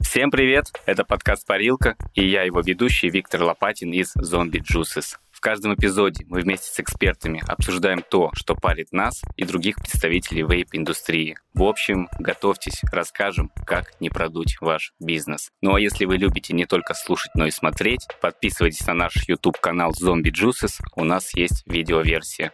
Всем привет! Это подкаст «Парилка» и я его ведущий Виктор Лопатин из Zombie Juices. Каждом эпизоде мы вместе с экспертами обсуждаем то, что парит нас и других представителей вейп-индустрии. В общем, готовьтесь, расскажем, как не продуть ваш бизнес. Ну а если вы любите не только слушать, но и смотреть, подписывайтесь на наш YouTube-канал Zombie Juices, у нас есть видеоверсия.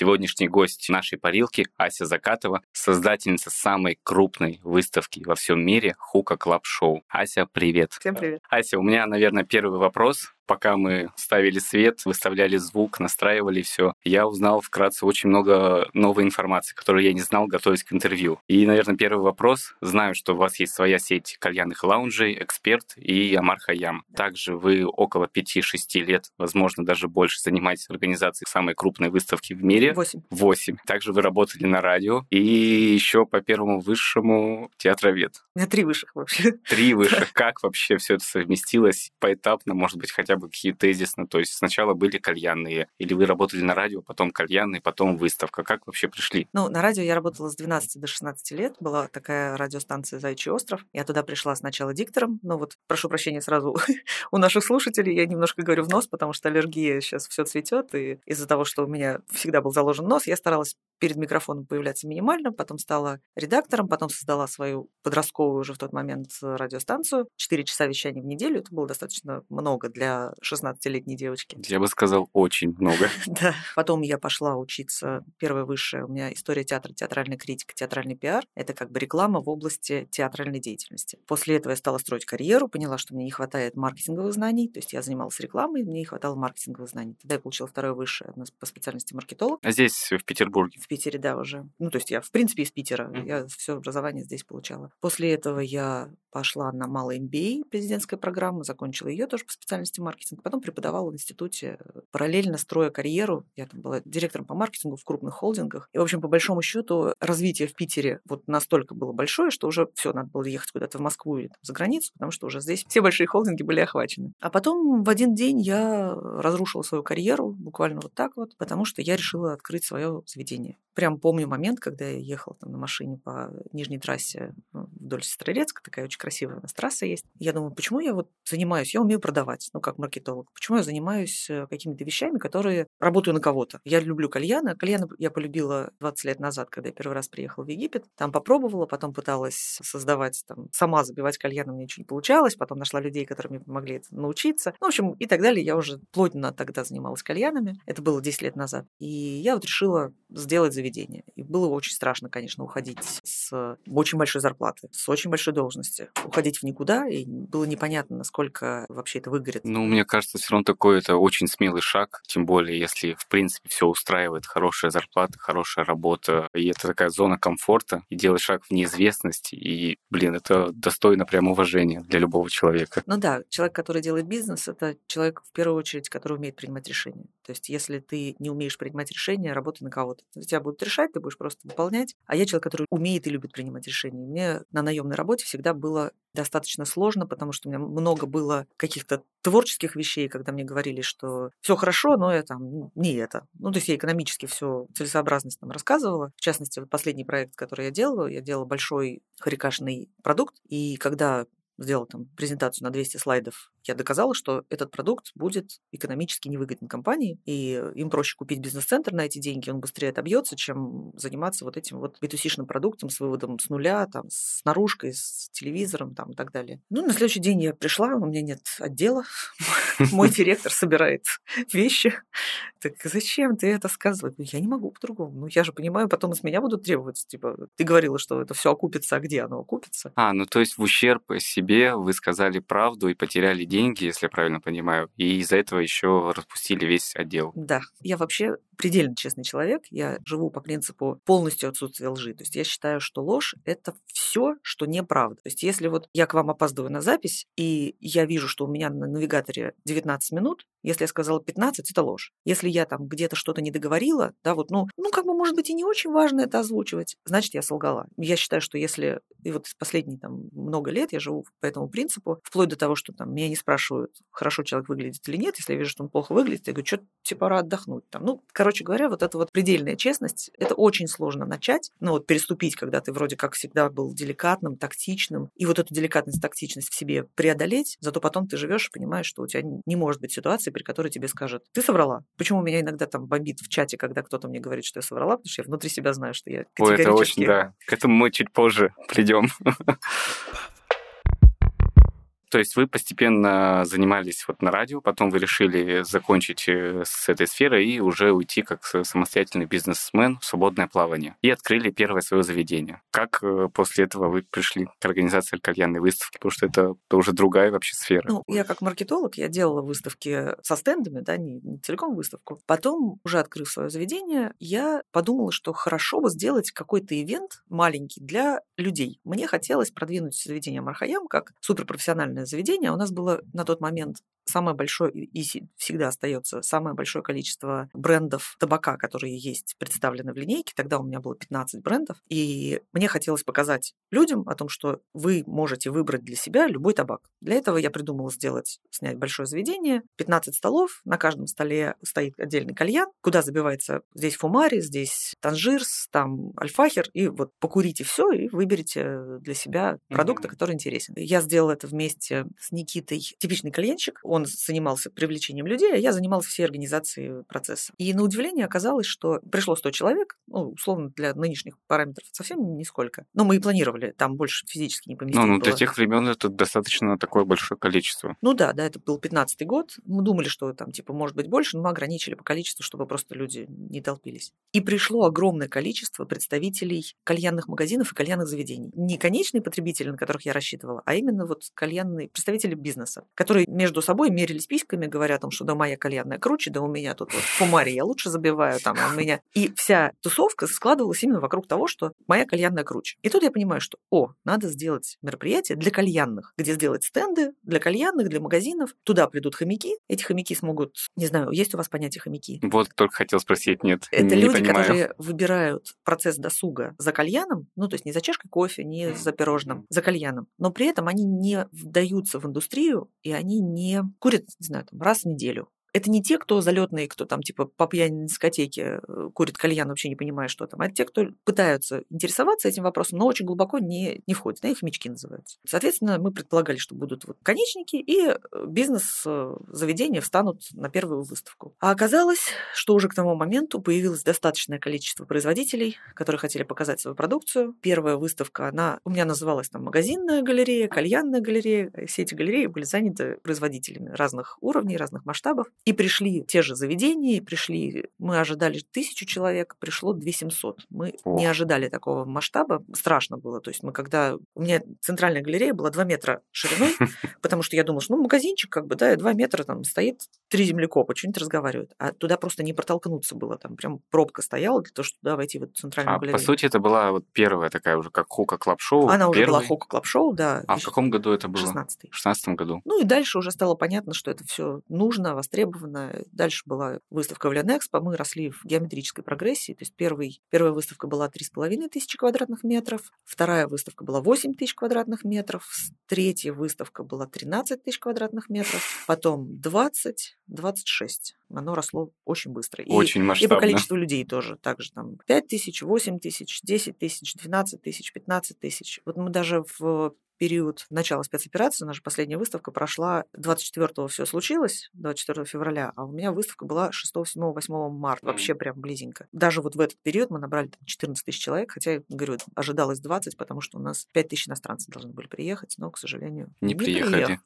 Сегодняшний гость нашей парилки Ася Закатова, создательница самой крупной выставки во всем мире Hookah Club Show. Ася, привет. Всем привет. Ася, у меня, наверное, первый вопрос пока мы ставили свет, выставляли звук, настраивали все, я узнал вкратце очень много новой информации, которую я не знал, готовясь к интервью. И, наверное, первый вопрос. Знаю, что у вас есть своя сеть кальянных лаунжей, Эксперт и Омар Хайям. Также вы около 5-6 лет, возможно, даже больше занимаетесь организацией самой крупной выставки в мире. Восемь. Восемь. Также вы работали на радио и еще по первому высшему театровед. У меня три высших вообще. Три высших. Как вообще все это совместилось поэтапно, может быть, хотя бы бы какие тезисно? То есть сначала были кальянные, или вы работали на радио, потом кальянные, потом выставка. Как вообще пришли? Ну, на радио я работала с 12 до 16 лет. Была такая радиостанция «Зайчий остров». Я туда пришла сначала диктором. Но вот, прошу прощения сразу у наших слушателей, я немножко говорю в нос, потому что аллергия сейчас все цветет, и из-за того, что у меня всегда был заложен нос, я старалась перед микрофоном появляться минимально, потом стала редактором, потом создала свою подростковую уже в тот момент радиостанцию. Четыре часа вещания в неделю. Это было достаточно много для 16-летней девочки. Я бы сказал, очень много. Да. Потом я пошла учиться, первое высшее, у меня история театра, театральная критика, театральный пиар. Это как бы реклама в области театральной деятельности. После этого я стала строить карьеру, поняла, что мне не хватает маркетинговых знаний, то есть я занималась рекламой, мне не хватало маркетинговых знаний. Тогда я получила второе высшее по специальности маркетолог. А здесь, в Петербурге? В Питере, да, уже. Ну, то есть я, в принципе, из Питера. Mm-hmm. Я все образование здесь получала. После этого я пошла на малый MBA, президентская программа, закончила ее тоже по специальности маркетинг. Потом преподавала в институте, параллельно строя карьеру. Я там была директором по маркетингу в крупных холдингах. И, в общем, по большому счету, развитие в Питере вот настолько было большое, что уже все, надо было ехать куда-то в Москву или там, за границу, потому что уже здесь все большие холдинги были охвачены. А потом в один день я разрушила свою карьеру, буквально вот так вот, потому что я решила открыть свое заведение. Прям помню момент, когда я ехала там на машине по нижней трассе ну, вдоль Сестрорецка, такая очень красивая у нас трасса есть. Я думаю, почему я вот занимаюсь, я умею продавать, ну, как маркетолог. Почему я занимаюсь э, какими-то вещами, которые работаю на кого-то? Я люблю кальяны. Кальяны я полюбила 20 лет назад, когда я первый раз приехала в Египет. Там попробовала, потом пыталась создавать, там, сама забивать кальяны, мне ничего не получалось. Потом нашла людей, которые мне помогли это научиться. Ну, в общем, и так далее. Я уже плотно тогда занималась кальянами. Это было 10 лет назад. И я вот решила сделать заведение. И было очень страшно, конечно, уходить с очень большой зарплаты, с очень большой должности. Уходить в никуда, и было непонятно, насколько вообще это выгорит. Ну, мне кажется, все равно такой это очень смелый шаг, тем более, если, в принципе, все устраивает, хорошая зарплата, хорошая работа, и это такая зона комфорта, и делать шаг в неизвестность, и, блин, это достойно прям уважения для любого человека. Ну да, человек, который делает бизнес, это человек, в первую очередь, который умеет принимать решения. То есть, если ты не умеешь принимать решения, работай на кого-то. Тебя будут решать, ты будешь просто выполнять. А я человек, который умеет и любит принимать решения. Мне на наемной работе всегда было достаточно сложно, потому что у меня много было каких-то творческих вещей, когда мне говорили, что все хорошо, но это там не это. Ну, то есть я экономически все целесообразность там рассказывала. В частности, вот последний проект, который я делала, я делала большой харикашный продукт, и когда сделала там презентацию на 200 слайдов, я доказала, что этот продукт будет экономически невыгоден компании, и им проще купить бизнес-центр на эти деньги, он быстрее отобьется, чем заниматься вот этим вот b продуктом с выводом с нуля, там, с наружкой, с телевизором там, и так далее. Ну, на следующий день я пришла, у меня нет отдела, мой директор собирает вещи. Так зачем ты это? Ну, я не могу по-другому. Ну, я же понимаю, потом с меня будут требовать, типа, ты говорила, что это все окупится, а где оно окупится? А, ну то есть в ущерб себе вы сказали правду и потеряли деньги, если я правильно понимаю, и из-за этого еще распустили весь отдел. Да, я вообще предельно честный человек. Я живу по принципу полностью отсутствия лжи. То есть я считаю, что ложь — это все, что неправда. То есть если вот я к вам опаздываю на запись, и я вижу, что у меня на навигаторе 19 минут, Если я сказала 15, это ложь. Если я там где-то что-то не договорила, да, вот, ну, ну, как бы, может быть, и не очень важно это озвучивать, значит, я солгала. Я считаю, что если, и вот последние там много лет я живу по этому принципу, вплоть до того, что там меня не спрашивают, хорошо человек выглядит или нет, если я вижу, что он плохо выглядит, я говорю, что тебе пора отдохнуть. Там, ну, короче говоря, вот эта вот предельная честность, это очень сложно начать, ну, вот переступить, когда ты вроде как всегда был деликатным, тактичным, и вот эту деликатность, тактичность в себе преодолеть, зато потом ты живешь и понимаешь, что у тебя не может быть ситуации, при которой тебе скажут, ты соврала. Почему меня иногда там бомбит в чате, когда кто-то мне говорит, что я соврала, потому что я внутри себя знаю, что я Ой, это очень, да. К этому мы чуть позже придем. То есть вы постепенно занимались вот на радио, потом вы решили закончить э, с этой сферой и уже уйти как самостоятельный бизнесмен в свободное плавание. И открыли первое свое заведение. Как э, после этого вы пришли к организации кальянной выставки? Потому что это, уже другая вообще сфера. Ну, я как маркетолог, я делала выставки со стендами, да, не, не целиком выставку. Потом, уже открыв свое заведение, я подумала, что хорошо бы сделать какой-то ивент маленький для людей. Мне хотелось продвинуть заведение Мархаям как суперпрофессиональное музыкальное заведение. У нас было на тот момент самое большое и всегда остается самое большое количество брендов табака, которые есть представлены в линейке. Тогда у меня было 15 брендов. И мне хотелось показать людям о том, что вы можете выбрать для себя любой табак. Для этого я придумала сделать, снять большое заведение, 15 столов, на каждом столе стоит отдельный кальян, куда забивается здесь фумари, здесь танжирс, там альфахер, и вот покурите все и выберите для себя продукт, mm-hmm. который интересен. Я сделала это вместе с Никитой, типичный кальянщик. Он он занимался привлечением людей, а я занималась всей организацией процесса. И на удивление оказалось, что пришло 100 человек, ну, условно, для нынешних параметров совсем нисколько. Но мы и планировали, там больше физически не поместить Ну, ну для тех времен это достаточно такое большое количество. Ну да, да, это был 15-й год. Мы думали, что там, типа, может быть больше, но мы ограничили по количеству, чтобы просто люди не толпились. И пришло огромное количество представителей кальянных магазинов и кальянных заведений. Не конечные потребители, на которых я рассчитывала, а именно вот кальянные представители бизнеса, которые между собой собой мерились письками, говоря о том, что да, моя кальянная круче, да у меня тут вот фумари я лучше забиваю, там, а у меня... И вся тусовка складывалась именно вокруг того, что моя кальянная круче. И тут я понимаю, что, о, надо сделать мероприятие для кальянных, где сделать стенды для кальянных, для магазинов. Туда придут хомяки, эти хомяки смогут... Не знаю, есть у вас понятие хомяки? Вот только хотел спросить, нет, Это не люди, понимаю. которые выбирают процесс досуга за кальяном, ну, то есть не за чашкой кофе, не за пирожным, за кальяном. Но при этом они не вдаются в индустрию, и они не курят, не знаю, там, раз в неделю это не те, кто залетные, кто там типа по пьяни на дискотеке э, курит кальян, вообще не понимая, что там, а это те, кто пытаются интересоваться этим вопросом, но очень глубоко не, не входят. На их мечки называются. Соответственно, мы предполагали, что будут вот конечники, и э, бизнес-заведения встанут на первую выставку. А оказалось, что уже к тому моменту появилось достаточное количество производителей, которые хотели показать свою продукцию. Первая выставка, она у меня называлась там магазинная галерея, кальянная галерея. Все эти галереи были заняты производителями разных уровней, разных масштабов. И пришли те же заведения, пришли, мы ожидали тысячу человек, пришло 2700. Мы О. не ожидали такого масштаба, страшно было. То есть мы когда... У меня центральная галерея была 2 метра шириной, потому что я думала, что ну магазинчик как бы, да, 2 метра там стоит, три землекопа, что-нибудь разговаривают. А туда просто не протолкнуться было, там прям пробка стояла для того, чтобы туда войти в эту центральную а, галерею. по сути, это была вот первая такая уже как Hookah Club Show. Она уже была Hookah Club Show, да. А в каком году это было? В 16 В 16 году. Ну и дальше уже стало понятно, что это все нужно, востребовано востребована. Дальше была выставка в Ленэкспо, мы росли в геометрической прогрессии. То есть первый, первая выставка была 3,5 тысячи квадратных метров, вторая выставка была 8 тысяч квадратных метров, третья выставка была 13 тысяч квадратных метров, потом 20, 26. Оно росло очень быстро. Очень и, масштабно. И по количеству людей тоже. Также там 5 тысяч, 8 тысяч, 10 тысяч, 12 тысяч, 15 тысяч. Вот мы даже в период начала спецоперации, наша последняя выставка прошла 24-го все случилось, 24 февраля, а у меня выставка была 6, 7, 8 марта, вообще прям близенько. Даже вот в этот период мы набрали 14 тысяч человек, хотя, говорю, ожидалось 20, потому что у нас 5 тысяч иностранцев должны были приехать, но, к сожалению, не, не приехали.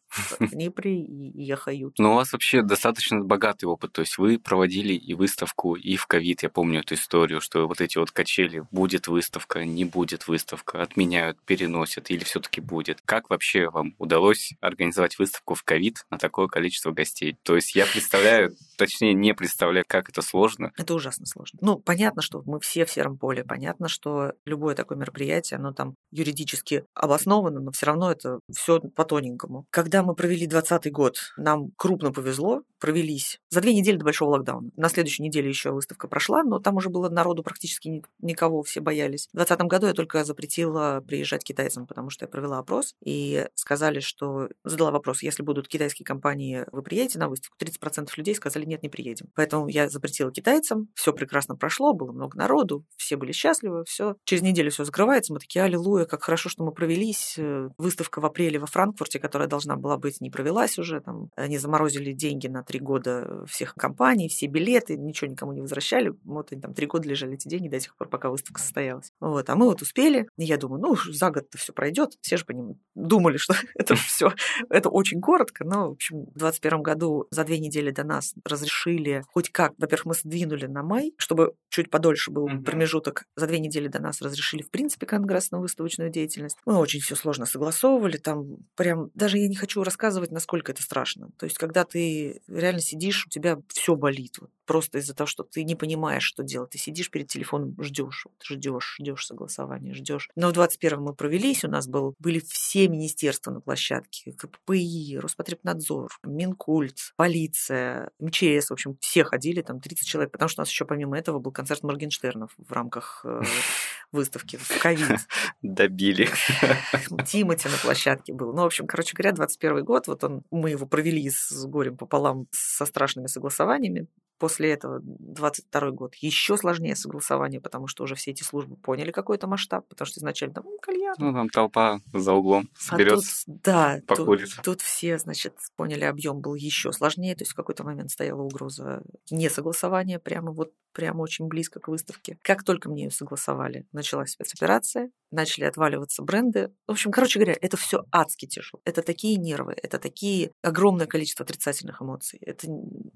Не приехают. Но у вас вообще достаточно богатый опыт, то есть вы проводили и выставку, и в ковид, я помню эту историю, что вот эти вот качели, будет выставка, не будет выставка, отменяют, переносят, или все-таки будет будет. Как вообще вам удалось организовать выставку в ковид на такое количество гостей? То есть я представляю точнее, не представляю, как это сложно. Это ужасно сложно. Ну, понятно, что мы все в сером поле, понятно, что любое такое мероприятие, оно там юридически обосновано, но все равно это все по тоненькому. Когда мы провели 2020 год, нам крупно повезло, провелись за две недели до большого локдауна. На следующей неделе еще выставка прошла, но там уже было народу практически никого, все боялись. В 2020 году я только запретила приезжать китайцам, потому что я провела опрос, и сказали, что... Задала вопрос, если будут китайские компании, вы приедете на выставку? 30% людей сказали, нет, не приедем. Поэтому я запретила китайцам, все прекрасно прошло, было много народу, все были счастливы, все. Через неделю все закрывается, мы такие, аллилуйя, как хорошо, что мы провелись. Э, выставка в апреле во Франкфурте, которая должна была быть, не провелась уже, там, они заморозили деньги на три года всех компаний, все билеты, ничего никому не возвращали, вот они там три года лежали эти деньги до сих пор, пока выставка состоялась. Вот, а мы вот успели, и я думаю, ну, за год-то все пройдет, все же по ним думали, что это все, это очень коротко, но, в общем, в 2021 году за две недели до нас разрешили хоть как, во-первых, мы сдвинули на май, чтобы чуть подольше был mm-hmm. промежуток, за две недели до нас разрешили, в принципе, конгрессно-выставочную деятельность. Мы очень все сложно согласовывали, там прям, даже я не хочу рассказывать, насколько это страшно. То есть, когда ты реально сидишь, у тебя все болит. Вот, просто из-за того, что ты не понимаешь, что делать. Ты сидишь перед телефоном, ждешь, вот, ждешь, ждешь согласования, ждешь. Но в 21-м мы провелись, у нас был, были все министерства на площадке, КПИ, Роспотребнадзор, Минкульт, полиция, МЧС, в общем, все ходили, там 30 человек, потому что у нас еще помимо этого был концерт Моргенштернов в рамках э, выставки в ковид. Добили. Тимати на площадке был. Ну, в общем, короче говоря, 21 год, вот он, мы его провели с горем пополам со страшными согласованиями, После этого 22 год еще сложнее согласование, потому что уже все эти службы поняли какой-то масштаб, потому что изначально там кальян. Ну, там толпа за углом соберется. А тут, да, тут, тут все, значит, поняли, объем был еще сложнее, то есть в какой-то момент стояла угроза несогласования прямо вот прямо очень близко к выставке. Как только мне ее согласовали, началась спецоперация, начали отваливаться бренды. В общем, короче говоря, это все адски тяжело. Это такие нервы, это такие огромное количество отрицательных эмоций. Это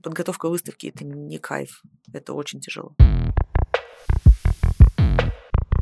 подготовка выставки, это не кайф, это очень тяжело.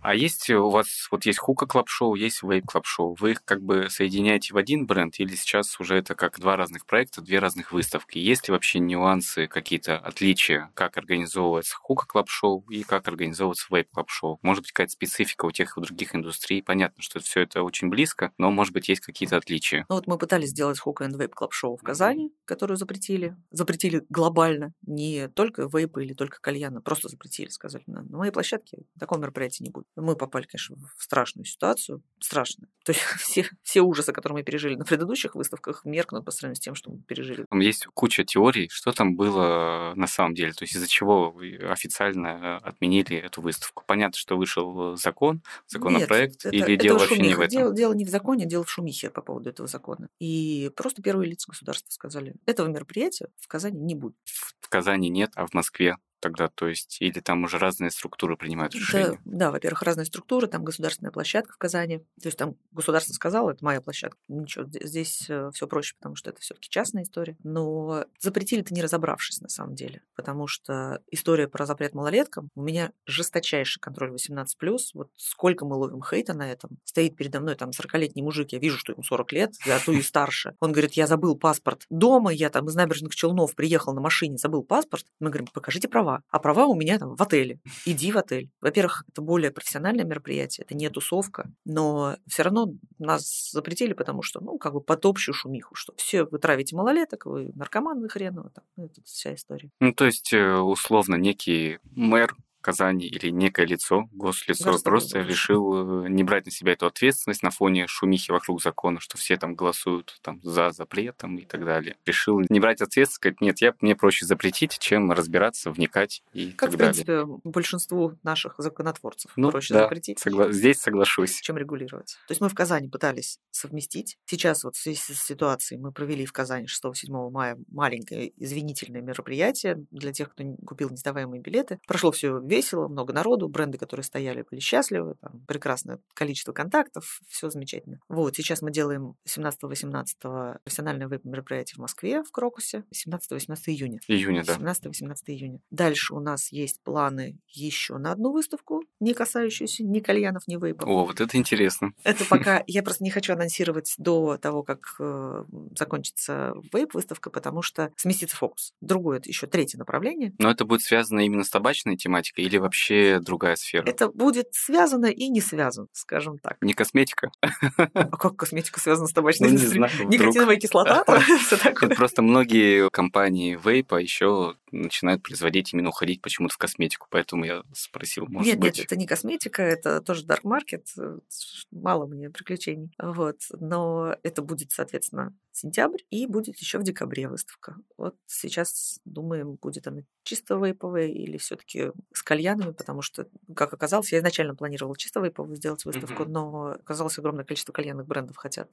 А есть у вас, вот есть хука клаб шоу, есть вейп клаб шоу. Вы их как бы соединяете в один бренд или сейчас уже это как два разных проекта, две разных выставки? Есть ли вообще нюансы, какие-то отличия, как организовывается хука клаб шоу и как организовывается вейп клаб шоу? Может быть, какая-то специфика у тех и у других индустрий? Понятно, что все это очень близко, но, может быть, есть какие-то отличия. Ну вот мы пытались сделать хука и вейп клаб шоу в Казани, которую запретили. Запретили глобально, не только вейпы или только кальяна, просто запретили, сказали, на моей площадке такого мероприятия не будет мы попали, конечно, в страшную ситуацию. Страшную. То есть все, все ужасы, которые мы пережили на предыдущих выставках, меркнут по сравнению с тем, что мы пережили. Там есть куча теорий, что там было на самом деле. То есть из-за чего официально отменили эту выставку. Понятно, что вышел закон, законопроект, Нет, или это, дело это вообще не в этом? Дело, дело не в законе, дело в шумихе по поводу этого закона. И просто первые лица государства сказали, этого мероприятия в Казани не будет. В Казани нет, а в Москве тогда, то есть, или там уже разные структуры принимают решения? Да, да во-первых, разные структуры, там государственная площадка в Казани, то есть там государство сказало, это моя площадка, ничего, здесь э, все проще, потому что это все-таки частная история, но запретили-то не разобравшись на самом деле, потому что история про запрет малолеткам, у меня жесточайший контроль 18+, вот сколько мы ловим хейта на этом, стоит передо мной там 40-летний мужик, я вижу, что ему 40 лет, я ту и старше, он говорит, я забыл паспорт дома, я там из набережных Челнов приехал на машине, забыл паспорт, мы говорим, покажите права, а права у меня там в отеле. Иди в отель. Во-первых, это более профессиональное мероприятие, это не тусовка, но все равно нас запретили, потому что, ну, как бы под общую шумиху, что все, вы травите малолеток, вы наркоманы хреново, там, ну, это вся история. Ну, то есть, э, условно, некий мэр Казани или некое лицо, гослицо, Государство просто решил э, не брать на себя эту ответственность на фоне шумихи вокруг закона, что все там голосуют там, за запретом и так далее. Решил не брать ответственность, сказать, нет, я, мне проще запретить, чем разбираться, вникать и как, так в принципе, далее. большинству наших законотворцев ну, проще да, запретить. Согла- здесь соглашусь. Чем регулировать. То есть мы в Казани пытались совместить. Сейчас вот в связи с ситуацией мы провели в Казани 6-7 мая маленькое извинительное мероприятие для тех, кто купил несдаваемые билеты. Прошло все весело, много народу, бренды, которые стояли, были счастливы, там, прекрасное количество контактов, все замечательно. Вот, сейчас мы делаем 17-18 профессиональное веб-мероприятие в Москве, в Крокусе, 17-18 июня. Июня, да. 17-18 июня. Дальше у нас есть планы еще на одну выставку, не касающуюся ни кальянов, ни вейпов. О, вот это интересно. Это пока я просто не хочу анонсировать до того, как э, закончится вейп-выставка, потому что сместится фокус. Другое, это еще третье направление. Но это будет связано именно с табачной тематикой или вообще другая сфера? Это будет связано и не связано, скажем так. Не косметика? А как косметика связана с табачной Ну, индустрией? Никотиновая кислота, Просто многие компании вейпа еще начинают производить именно уходить почему-то в косметику, поэтому я спросил, может нет, быть. нет, это не косметика, это тоже dark market, э, мало мне приключений. Вот. Но это будет, соответственно, сентябрь, и будет еще в декабре выставка. Вот сейчас думаем, будет она чисто вейповая или все-таки с кальянами, потому что, как оказалось, я изначально планировала чисто вейповую сделать выставку, Мгм. но оказалось огромное количество кальянных брендов хотят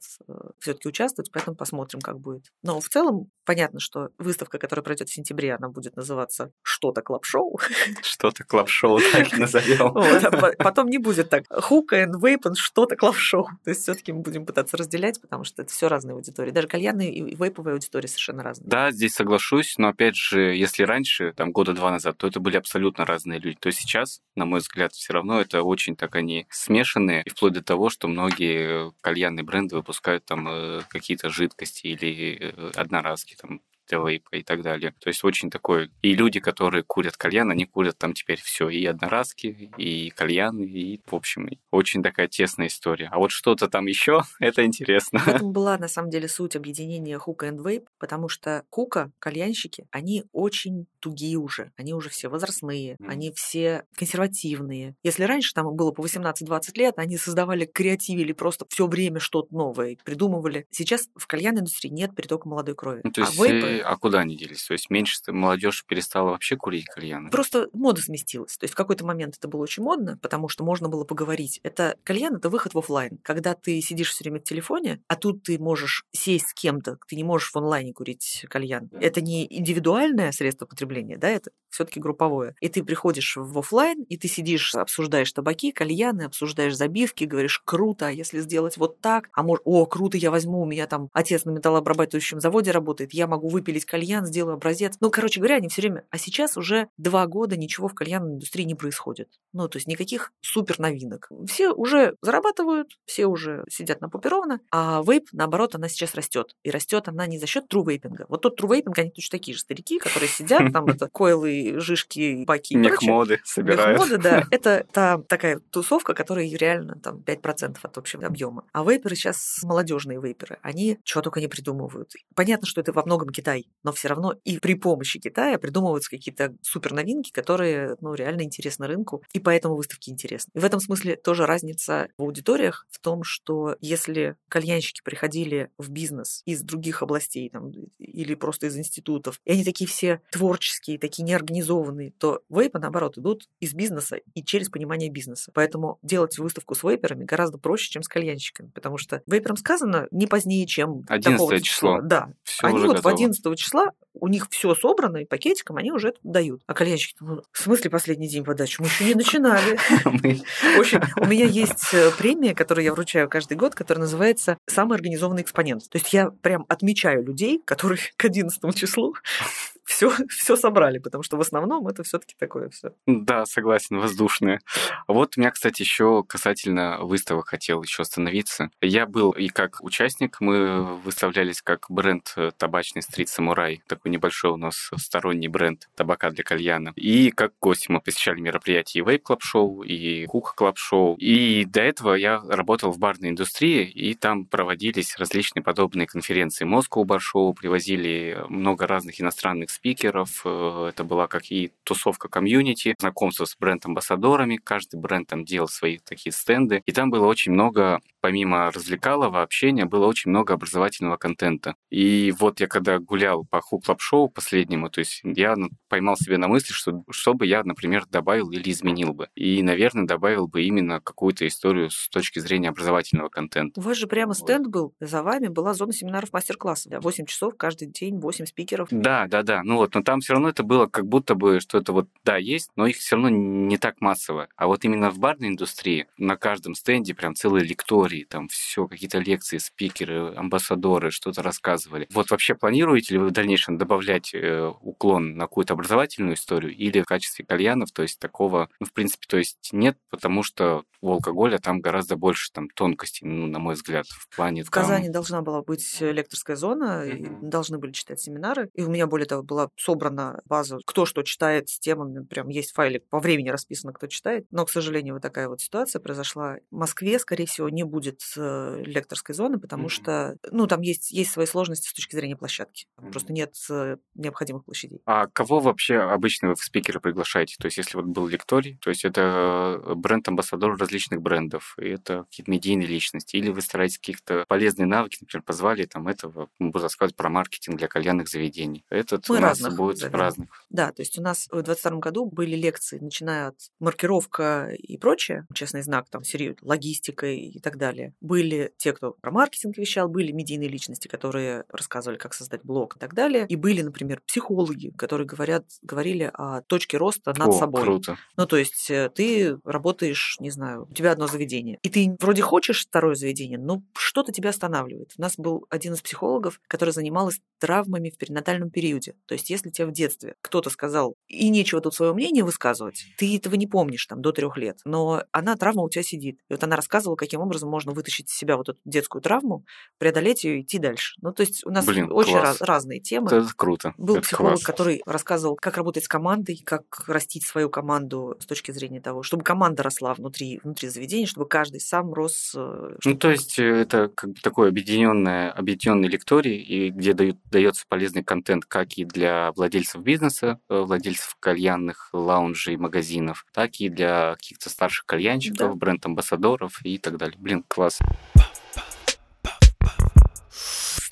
все-таки участвовать, поэтому посмотрим, как будет. Но в целом понятно, что выставка, которая пройдет в сентябре, она будет называться что-то клаб-шоу. Что-то клаб-шоу так и назовем. Вот, а по- Потом не будет так. Хука и вейп что-то клав-шоу. То есть все-таки мы будем пытаться разделять, потому что это все разные аудитории. Даже кальянные и вейповые аудитории совершенно разные. Да, здесь соглашусь, но опять же, если раньше, там года два назад, то это были абсолютно разные люди. То сейчас, на мой взгляд, все равно это очень так они смешанные, и вплоть до того, что многие кальянные бренды выпускают там э, какие-то жидкости или э, одноразки там вейпа и так далее. То есть очень такой... И люди, которые курят кальян, они курят там теперь все. И одноразки, и кальяны, и, в общем, очень такая тесная история. А вот что-то там еще, это интересно. В этом была, на самом деле, суть объединения хука и вейп, потому что хука, кальянщики, они очень тугие уже. Они уже все возрастные, Мгм. они все консервативные. Если раньше там было по 18-20 лет, они создавали, креативили просто все время что-то новое, придумывали. Сейчас в кальянной индустрии нет притока молодой крови. Ну, то а есть, вейпы а куда они делись? То есть меньше молодежь перестала вообще курить кальяны? Просто мода сместилась. То есть в какой-то момент это было очень модно, потому что можно было поговорить. Это кальян, это выход в офлайн. Когда ты сидишь все время в телефоне, а тут ты можешь сесть с кем-то, ты не можешь в онлайне курить кальян. Это не индивидуальное средство потребления, да, это все-таки групповое. И ты приходишь в офлайн, и ты сидишь, обсуждаешь табаки, кальяны, обсуждаешь забивки, говоришь, круто, а если сделать вот так, а может, о, круто, я возьму, у меня там отец на металлообрабатывающем заводе работает, я могу выпилить кальян, сделаю образец. Ну, короче говоря, они все время. А сейчас уже два года ничего в кальянной индустрии не происходит. Ну, то есть никаких супер новинок. Все уже зарабатывают, все уже сидят на попе ровно, а вейп, наоборот, она сейчас растет. И растет она не за счет трувейпинга. Вот тот трувейпинг, они точно такие же старики, которые сидят, там это койлы, жишки, баки и прочее. Мехмоды собирают. Мехмоды, да, это та такая тусовка, которая реально там 5% от общего объема. А вейперы сейчас молодежные вейперы, они что только не придумывают. Понятно, что это во многом Китай, но все равно и при помощи Китая придумываются какие-то супер новинки, которые ну, реально интересны рынку, и поэтому выставки интересны. И в этом смысле тоже разница в аудиториях в том, что если кальянщики приходили в бизнес из других областей там, или просто из институтов, и они такие все творческие, такие неорганизованные, то вейпы, наоборот, идут из бизнеса и через понимание бизнеса. Поэтому делать выставку с вейперами гораздо проще, чем с кальянщиками, потому что вейперам сказано не позднее, чем 11 такого-то число. Да. Всё они вот готово. в 11 числа у них все собрано, и пакетиком они уже это дают. А кальянщики, ну, в смысле последний день подачи? Мы еще не начинали. Общем, у меня есть э, премия, которую я вручаю каждый год, которая называется «Самый организованный экспонент». То есть я прям отмечаю людей, которые к 11 числу все, все собрали, потому что в основном это все-таки такое все. Да, согласен, воздушные. Вот у меня, кстати, еще касательно выставок хотел еще остановиться. Я был и как участник, мы выставлялись как бренд э, табачный Street Samurai, такой небольшой у нас сторонний бренд табака для кальяна. И как гости мы посещали мероприятия и Vape Club Show, и Hookah Club Show. И до этого я работал в барной индустрии, и там проводились различные подобные конференции. Moscow Bar Show привозили много разных иностранных спикеров. Э, Это была как и тусовка комьюнити, знакомство с бренд-амбассадорами. Каждый бренд там делал свои такие стенды. И там было очень много, помимо развлекательного общения, было очень много образовательного контента. И вот я когда гулял по Хук поп-шоу последнему, то есть я поймал себе на мысли, что, что бы я, например, добавил или изменил бы. И, наверное, добавил бы именно какую-то историю с точки зрения образовательного контента. У вас же прямо стенд был, за вами была зона семинаров мастер-классов. Да, 8 часов каждый день, 8 спикеров. Да, да, да. Ну вот, но там все равно это было как будто бы, что это вот, да, есть, но их все равно не так массово. А вот именно в барной индустрии на каждом стенде прям целые лектории, там все, какие-то лекции, спикеры, амбассадоры что-то рассказывали. Вот вообще планируете ли вы в дальнейшем добавлять э, уклон на какую-то образовательную историю или в качестве кальянов, то есть такого, ну, в принципе, то есть нет, потому что у алкоголя там гораздо больше там тонкостей, ну, на мой взгляд, в плане... В там... Казани должна была быть лекторская зона, mm-hmm. должны были читать семинары, и у меня, более того, была собрана база, кто что читает с темами, прям есть файлик по времени расписано, кто читает, но, к сожалению, вот такая вот ситуация произошла. В Москве, скорее всего, не будет э, лекторской зоны, потому mm-hmm. что, ну, там есть, есть свои сложности с точки зрения площадки. Mm-hmm. Просто нет э, необходимых площадей. А кого вообще обычно вы в спикеры приглашаете? То есть, если вот был лекторий, то есть это э, бренд-амбассадор различных брендов, и это какие-то медийные личности, или вы стараетесь каких-то полезные навыки, например, позвали там этого, буду рассказывать про маркетинг для кальянных заведений. Этот Мы у нас разных будет зовем. разных. Да, то есть у нас в 2022 году были лекции, начиная от маркировка и прочее, честный знак, там, серьез, логистика и так далее. Были те, кто про маркетинг вещал, были медийные личности, которые рассказывали, как создать блог и так далее. И были, например, психологи, которые говорят, говорили о точке роста над О, собой. круто. Ну, то есть э, ты работаешь, не знаю, у тебя одно заведение, и ты вроде хочешь второе заведение, но что-то тебя останавливает. У нас был один из психологов, который занималась травмами в перинатальном периоде. То есть если тебе в детстве кто-то сказал, и нечего тут свое мнение высказывать, ты этого не помнишь там до трех лет, но она, травма у тебя сидит. И вот она рассказывала, каким образом можно вытащить из себя вот эту детскую травму, преодолеть ее и идти дальше. Ну, то есть у нас Блин, очень раз, разные темы. Это круто. Был Это психолог, класс. который рассказывал, как работать с командой, как растить свою команду с точки зрения того, чтобы команда росла внутри, внутри заведения, чтобы каждый сам рос. э, Ну, то есть э, это как бы такой объединенное, объединенный лекторий, и где дают, дается полезный контент как и для владельцев бизнеса, э, владельцев кальянных, лаунжей, магазинов, так и для каких-то старших кальянщиков, Да. бренд-амбассадоров и так далее. Блин, класс.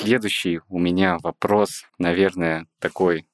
Следующий у меня вопрос, наверное, такой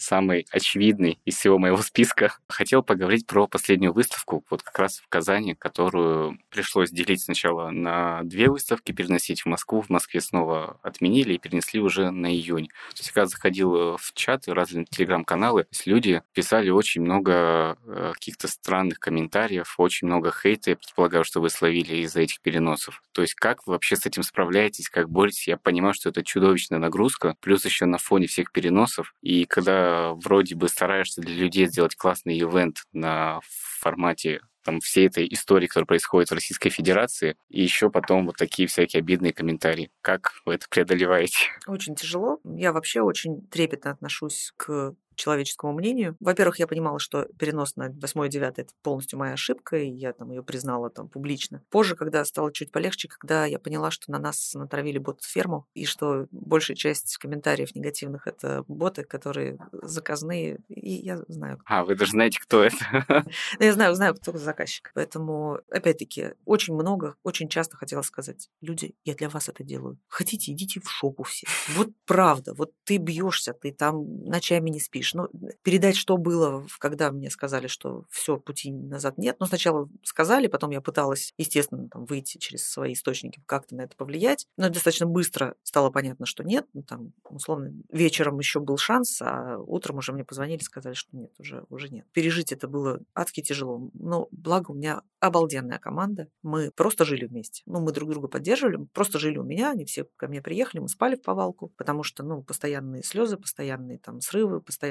самый очевидный из всего моего списка. Хотел поговорить про последнюю выставку, вот как раз в Казани, которую пришлось делить сначала на две выставки, переносить в Москву. В Москве снова отменили и перенесли уже на июнь. То есть, когда заходил э, в чаты, разные телеграм-каналы, люди писали очень много э, каких-то странных комментариев, очень много хейта, я предполагаю, что вы словили из-за этих переносов. То есть, как вы вообще с этим справляетесь, как боретесь? Я понимаю, что это чудовищная нагрузка, плюс еще на фоне всех переносов. И когда вроде бы стараешься для людей сделать классный ивент на формате там, всей этой истории, которая происходит в Российской Федерации, и еще потом вот такие всякие обидные комментарии. Как вы это преодолеваете? Очень тяжело. Я вообще очень трепетно отношусь к человеческому мнению. Во-первых, я понимала, что перенос на 8 и 9 это полностью моя ошибка, и я там ее признала там публично. Позже, когда стало чуть полегче, когда я поняла, что на нас натравили бот-ферму, и что большая часть комментариев негативных это боты, которые заказные, и я знаю. А, вы даже знаете, кто это? Ну, Я знаю, знаю, кто заказчик. Поэтому, опять-таки, очень много, очень часто хотела сказать, люди, я для вас это делаю. Хотите, идите в шопу все. Вот правда, вот ты бьешься, ты там ночами не спишь. Ну, передать, что было, когда мне сказали, что все, пути назад нет. Ну, сначала сказали, потом я пыталась, естественно, там, выйти через свои источники, как-то на это повлиять. Но достаточно быстро стало понятно, что нет. Ну, там, условно, вечером еще был шанс, а утром уже мне позвонили, сказали, что нет, уже, уже нет. Пережить это было адски тяжело. Но благо у меня обалденная команда. Мы просто жили вместе. Ну, мы друг друга поддерживали, просто жили у меня, они все ко мне приехали, мы спали в повалку, потому что, ну, постоянные слезы, постоянные там срывы, постоянные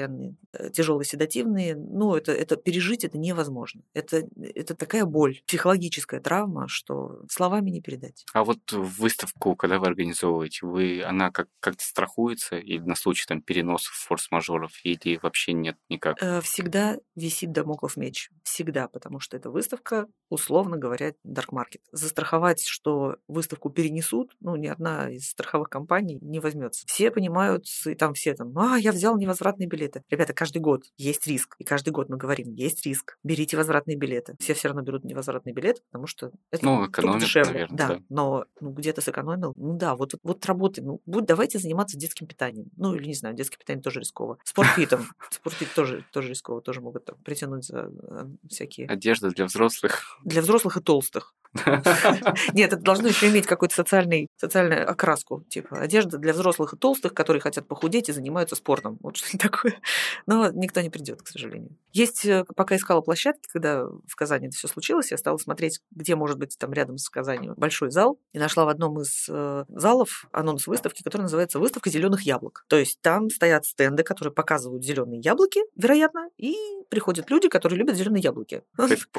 э, тяжелые седативные. Ну, это, это пережить это невозможно. Это, это такая боль, психологическая травма, что словами не передать. А вот выставку, когда вы организовываете, вы, она как, как-то страхуется или на случай там переносов, форс-мажоров, или вообще нет никак? Э, Всегда висит домоклов меч. Всегда, потому что это выставка, условно говоря, dark market. Застраховать, что выставку перенесут, ну, ни одна из страховых компаний не возьмется. Все понимают, и там все там, а, я взял невозвратный билет. Билеты. Ребята, каждый год есть риск. И каждый год мы говорим, есть риск. Берите возвратные билеты. Все все равно берут невозвратные билеты, потому что это ну, экономит, дешевле. Наверное, да, да, но ну, где-то сэкономил. Ну да, вот, вот работай. Ну, будь, давайте заниматься детским питанием. Ну, или не знаю, детское питание тоже рисково. Спортфитом. Спортфит тоже, тоже рисково, тоже могут там, притянуть за э, всякие... Одежда для взрослых. Для взрослых и толстых. Нет, это должно еще иметь какую-то социальную окраску. Типа одежда для взрослых и толстых, которые хотят похудеть и занимаются спортом. Вот что-то такое. Но никто не придет, к сожалению. Есть, э, пока искала площадки, когда в Казани это все случилось, я стала смотреть, где может быть там рядом с Казанью большой зал. И нашла в одном из э, залов анонс выставки, который называется «Выставка зеленых яблок». То есть там стоят стенды, которые показывают зеленые яблоки, вероятно, и приходят люди, которые любят зеленые яблоки.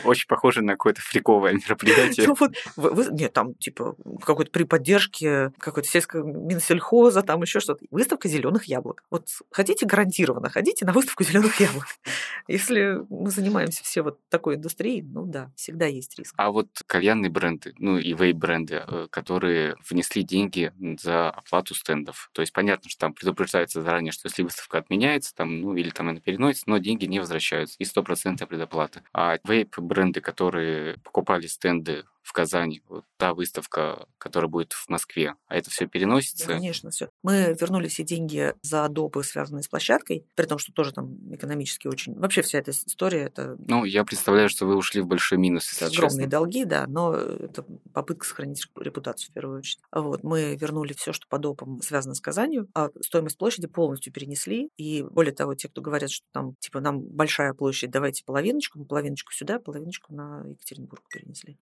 очень похоже на какое-то фриковое мероприятие ну, вот, вы, нет, там типа какой-то при поддержке какой-то сельского Минсельхоза, там еще что-то. Выставка зеленых яблок. Вот хотите гарантированно, ходите на выставку зеленых яблок. Если мы занимаемся все вот такой индустрией, ну да, всегда есть риск. А вот кальянные бренды, ну и вейп-бренды, э, которые внесли деньги за оплату стендов. То есть понятно, что там предупреждается заранее, что если выставка отменяется, там, ну или там она переносится, но деньги не возвращаются. И стопроцентная предоплата. А вейп-бренды, которые покупали стенды в Казани, вот та выставка, которая будет в Москве, а это все переносится? Да, конечно, все. Мы вернули все деньги за допы, связанные с площадкой, при том, что тоже там экономически очень... Вообще вся эта история, это... Ну, я представляю, что вы ушли в большой минус, если Огромные честно. долги, да, но это попытка сохранить репутацию в первую очередь. Вот, мы вернули все, что по допам связано с Казанью, а стоимость площади полностью перенесли, и более того, те, кто говорят, что там, типа, нам большая площадь, давайте половиночку, половиночку сюда, половиночку на Екатеринбург перенесли.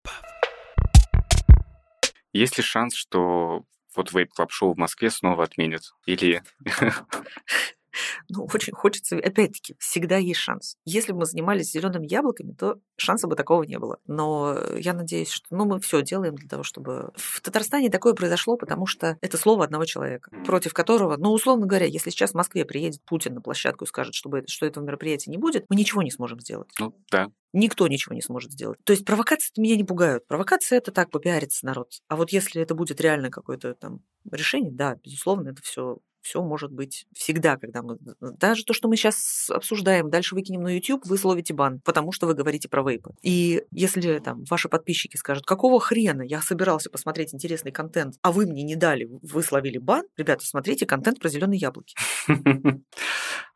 Есть ли шанс, что вот Vape Club Show в Москве снова отменят? Или ну, очень хочется, опять-таки, всегда есть шанс. Если бы мы занимались зелеными яблоками, то шанса бы такого не было. Но я надеюсь, что ну, мы все делаем для того, чтобы... В Татарстане такое произошло, потому что это слово одного человека, против которого, ну, условно говоря, если сейчас в Москве приедет Путин на площадку и скажет, чтобы, что этого мероприятия не будет, мы ничего не сможем сделать. Ну, да. Никто ничего не сможет сделать. То есть провокации меня не пугают. Провокация это так, попиарится народ. А вот если это будет реально какое-то там решение, да, безусловно, это все все может быть всегда, когда мы... Даже то, что мы сейчас обсуждаем, дальше выкинем на YouTube, вы словите бан, потому что вы говорите про вейпы. И если там ваши подписчики скажут, какого хрена я собирался посмотреть интересный контент, а вы мне не дали, вы словили бан, ребята, смотрите контент про зеленые яблоки.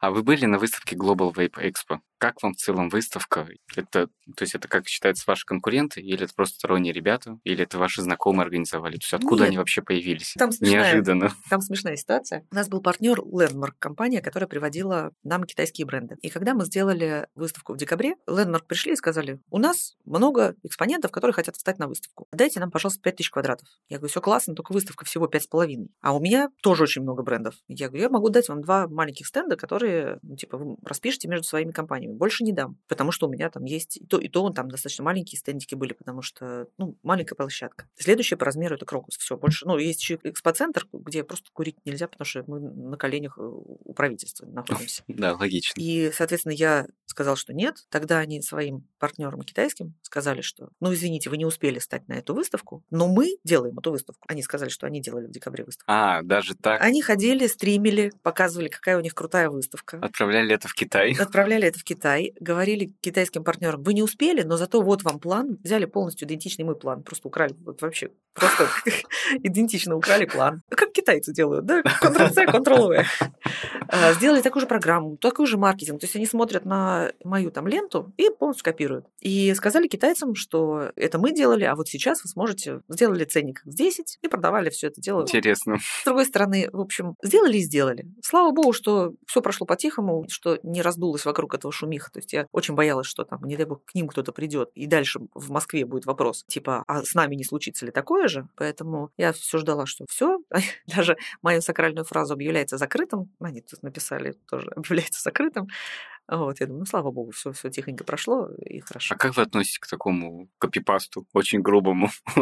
А вы были на выставке Global Vape Expo? Как вам в целом выставка? Это, то есть это как считается ваши конкуренты, или это просто сторонние ребята, или это ваши знакомые организовали? То есть откуда Нет. они вообще появились? Там смешная, Неожиданно. Там смешная ситуация. У нас был партнер Landmark, компания, которая приводила нам китайские бренды. И когда мы сделали выставку в декабре, Landmark пришли и сказали, у нас много экспонентов, которые хотят встать на выставку. Дайте нам, пожалуйста, 5000 квадратов. Я говорю, все классно, только выставка всего 5,5. А у меня тоже очень много брендов. Я говорю, я могу дать вам два маленьких стенда, которые которые, ну, типа, вы распишете между своими компаниями. Больше не дам, потому что у меня там есть и то, и то, он там достаточно маленькие стендики были, потому что, ну, маленькая площадка. Следующее по размеру это Крокус. Все, больше, ну, есть еще экспоцентр, где просто курить нельзя, потому что мы на коленях э, у правительства находимся. Да, логично. И, соответственно, я сказал, что нет. Тогда они своим партнерам китайским сказали, что, ну, извините, вы не успели стать на эту выставку, но мы делаем эту выставку. Они сказали, что они делали в декабре выставку. А, даже так? Они ходили, стримили, показывали, какая у них крутая выставка выставка. Отправляли это в Китай. Отправляли это в Китай. Говорили китайским партнерам, вы не успели, но зато вот вам план. Взяли полностью идентичный мой план. Просто украли. Вот вообще просто идентично украли план. Как китайцы делают, да? Ctrl-C, Ctrl-V. А, сделали такую же программу, такой же маркетинг. То есть они смотрят на мою там ленту и полностью копируют. И сказали китайцам, что это мы делали, а вот сейчас вы сможете... Сделали ценник в 10 и продавали все это дело. Интересно. С другой стороны, в общем, сделали и сделали. Слава богу, что все прошло по-тихому, что не раздулось вокруг этого шумиха. То есть я очень боялась, что там, не дай бог, к ним кто-то придет. И дальше в Москве будет вопрос, типа, а с нами не случится ли такое же? Поэтому я все ждала, что все. Даже мою сакральную фразу объявляется закрытым. Они тут написали тоже объявляется закрытым. Вот, я думаю, ну, слава богу, все, все тихонько прошло и хорошо. А как вы относитесь к такому копипасту, очень грубому?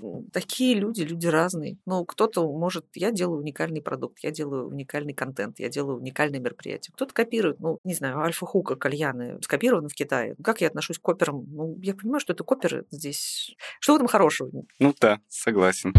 Ну, такие люди, люди разные. Ну, кто-то может... Я делаю уникальный продукт, я делаю уникальный контент, я делаю уникальное мероприятие. Кто-то копирует, ну, не знаю, Альфа-Хука, кальяны, скопированы в Китае. Как я отношусь к коперам? Ну, я понимаю, что это коперы здесь... Что в этом хорошего? Ну да, согласен.